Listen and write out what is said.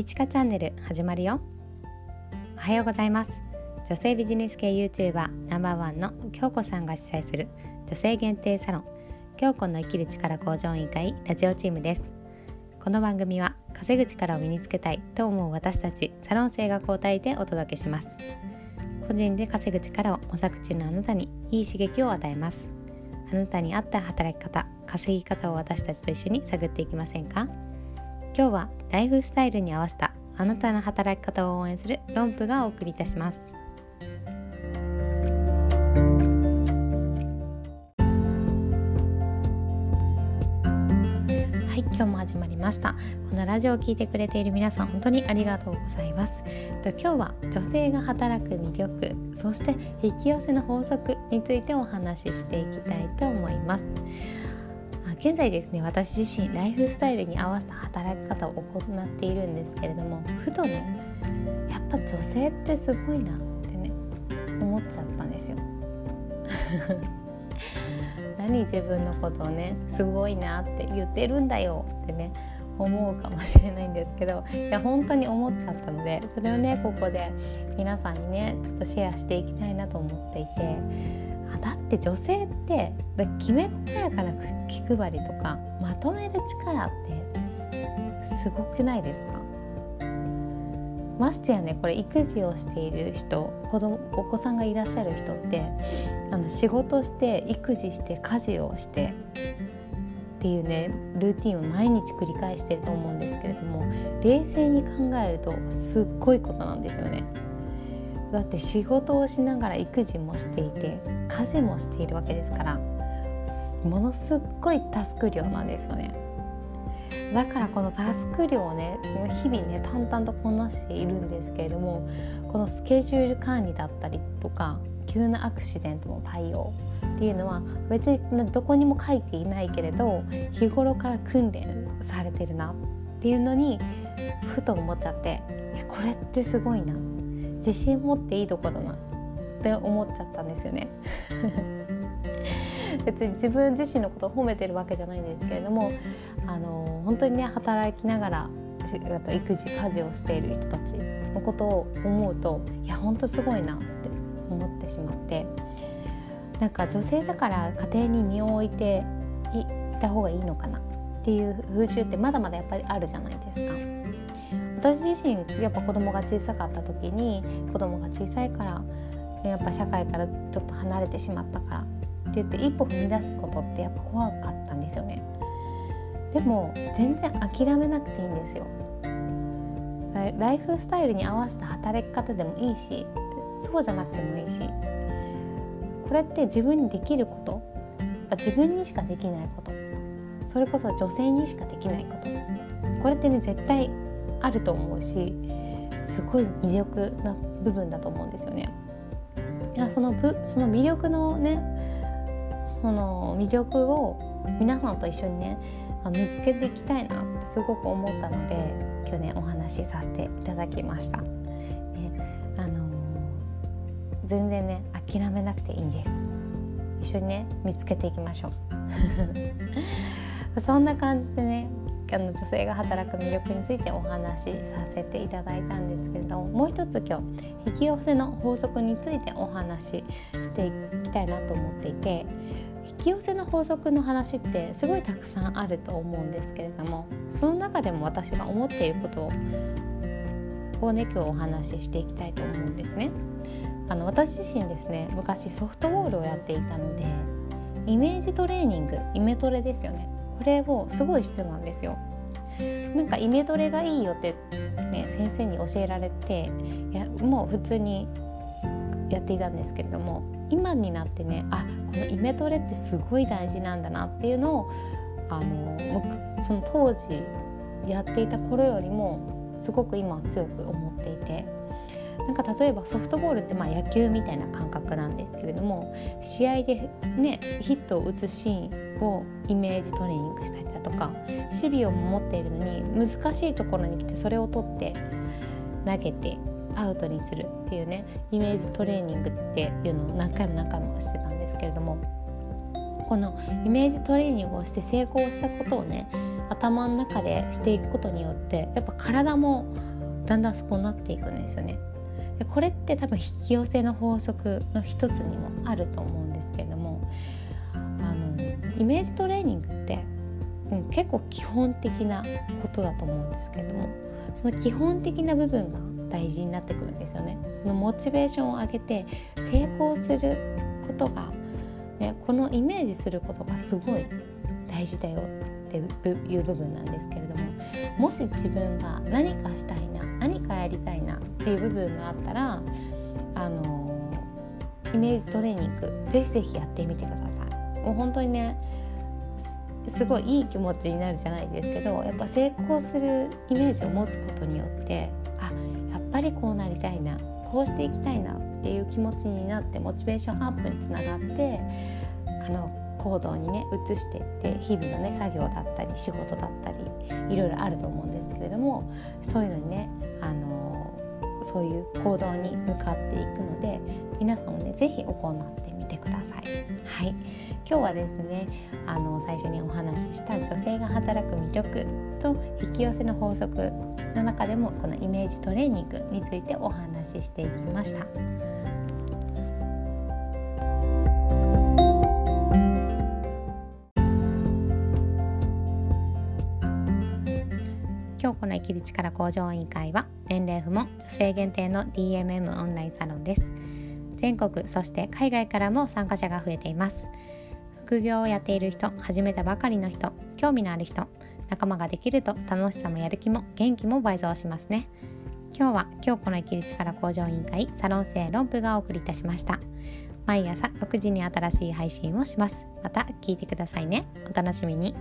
きちかチャンネル始まるよ。おはようございます。女性ビジネス系 YouTuber ナンバーワンの京子さんが主催する女性限定サロン京子の生きる力向上委員会ラジオチームです。この番組は稼ぐ力を身につけたいと思う私たちサロン生が交代でお届けします。個人で稼ぐ力を模索中のあなたにいい刺激を与えます。あなたに合った働き方稼ぎ方を私たちと一緒に探っていきませんか？今日はライフスタイルに合わせたあなたの働き方を応援する論布がお送りいたします。はい今日も始まりました。このラジオを聞いてくれている皆さん本当にありがとうございます。と今日は女性が働く魅力そして引き寄せの法則についてお話ししていきたいと思います。現在ですね私自身ライフスタイルに合わせた働き方を行っているんですけれどもふとねやっぱ女性ってすごいなってね思っちゃったんですよ。何自分のことをねすごいなって言ってるんだよってね思うかもしれないんですけどいや本当に思っちゃったのでそれをねここで皆さんにねちょっとシェアしていきたいなと思っていてだって女性ってきめ細やかな気配りとかまとめる力ってすごくないですか？ましてやねこれ育児をしている人子供お子さんがいらっしゃる人ってあの仕事して育児して家事をしてっていうねルーティンを毎日繰り返してると思うんですけれども冷静に考えるとすっごいことなんですよね。だって仕事をしながら育児もしていて家事もしているわけですからものすっごいタスク量なんですよね。だからこのタスク量をね日々ね淡々とこなしているんですけれどもこのスケジュール管理だったりとか急なアクシデントの対応っていうのは別にどこにも書いていないけれど日頃から訓練されてるなっていうのにふと思っちゃってこれってすごいな。っ自信持っていいとこだなって思っちゃったんですよね 別に自分自身のことを褒めてるわけじゃないんですけれどもあの本当にね働きながら育児家事をしている人たちのことを思うといや本当すごいなって思ってしまってなんか女性だから家庭に身を置いていた方がいいのかなっていう風習ってまだまだやっぱりあるじゃないですか。私自身やっぱ子供が小さかった時に子供が小さいからやっぱ社会からちょっと離れてしまったからって言って一歩踏み出すことってやっぱ怖かったんですよね。でも全然諦めなくていいんですよ。ライフスタイルに合わせた働き方でもいいしそうじゃなくてもいいしこれって自分にできること自分にしかできないことそれこそ女性にしかできないこと。これってね絶対あると思うしすごい魅力な部分だと思うんですよね。いやそのぶその魅力のねその魅力を皆さんと一緒にね見つけていきたいなってすごく思ったので今日ねお話しさせていただきました。ねあのー、全然ね諦めなくていいんです。一緒にね見つけていきましょう。そんな感じでねあの女性が働く魅力についてお話しさせていただいたんですけれどももう一つ今日引き寄せの法則についてお話ししていきたいなと思っていて引き寄せの法則の話ってすごいたくさんあると思うんですけれどもその中でも私が思っていることをね今日お話ししていきたいと思うんですね。あの私自身ですね昔ソフトボールをやっていたのでイメージトレーニングイメトレですよねこれをすごいしてたんですよ。なんかイメトレがいいよって、ね、先生に教えられていやもう普通にやっていたんですけれども今になってねあこのイメトレってすごい大事なんだなっていうのをあのその当時やっていた頃よりもすごく今は強く思っていてなんか例えばソフトボールってまあ野球みたいな感覚なんですけれども試合でねヒットを打つシーンをイメージトレーニングしたりだとか守備を守っているのに難しいところに来てそれを取って投げてアウトにするっていうねイメージトレーニングっていうのを何回も何回もしてたんですけれどもこのイメージトレーニングをして成功したことをね頭の中でしていくことによってやっぱ体もだんだんそうなっていくんですよね。でこれって多分引き寄せの法則の一つにもあると思うんですけれどもあのイメージトレーニングって、うん、結構基本的なことだと思うんですけれどもその基本的な部分が大事になってくるんですよね。このモチベーションを上げて成功することが、ね、このイメージすることがすごい大事だよっていう部分なんですけれどももし自分が何かしたいな何かやりたいなっていう部分があったらあのイメージトレーニングぜひぜひやってみてください。もう本当にねすごいいい気持ちになるじゃないですけどやっぱ成功するイメージを持つことによってあやっぱりこうなりたいなこうしていきたいなっていう気持ちになってモチベーションアップにつながってあの行動にね移していって日々のね作業だったり仕事だったりいろいろあると思うんですけれどもそういうのにねあのそういう行動に向かっていくので皆さんもね是非行ってみてください。はい今日はですねあの最初にお話しした女性が働く魅力と引き寄せの法則の中でもこのイメージトレーニングについてお話ししていきました。きる力向上委員会は年齢不問女性限定の DMM オンラインサロンです。全国そして海外からも参加者が増えています。副業をやっている人始めたばかりの人興味のある人仲間ができると楽しさもやる気も元気も倍増しますね。今日は今日この生きる力向上委員会サロン生論布がお送りいたしました。毎朝6時に新しい配信をします。また聞いてくださいね。お楽しみに。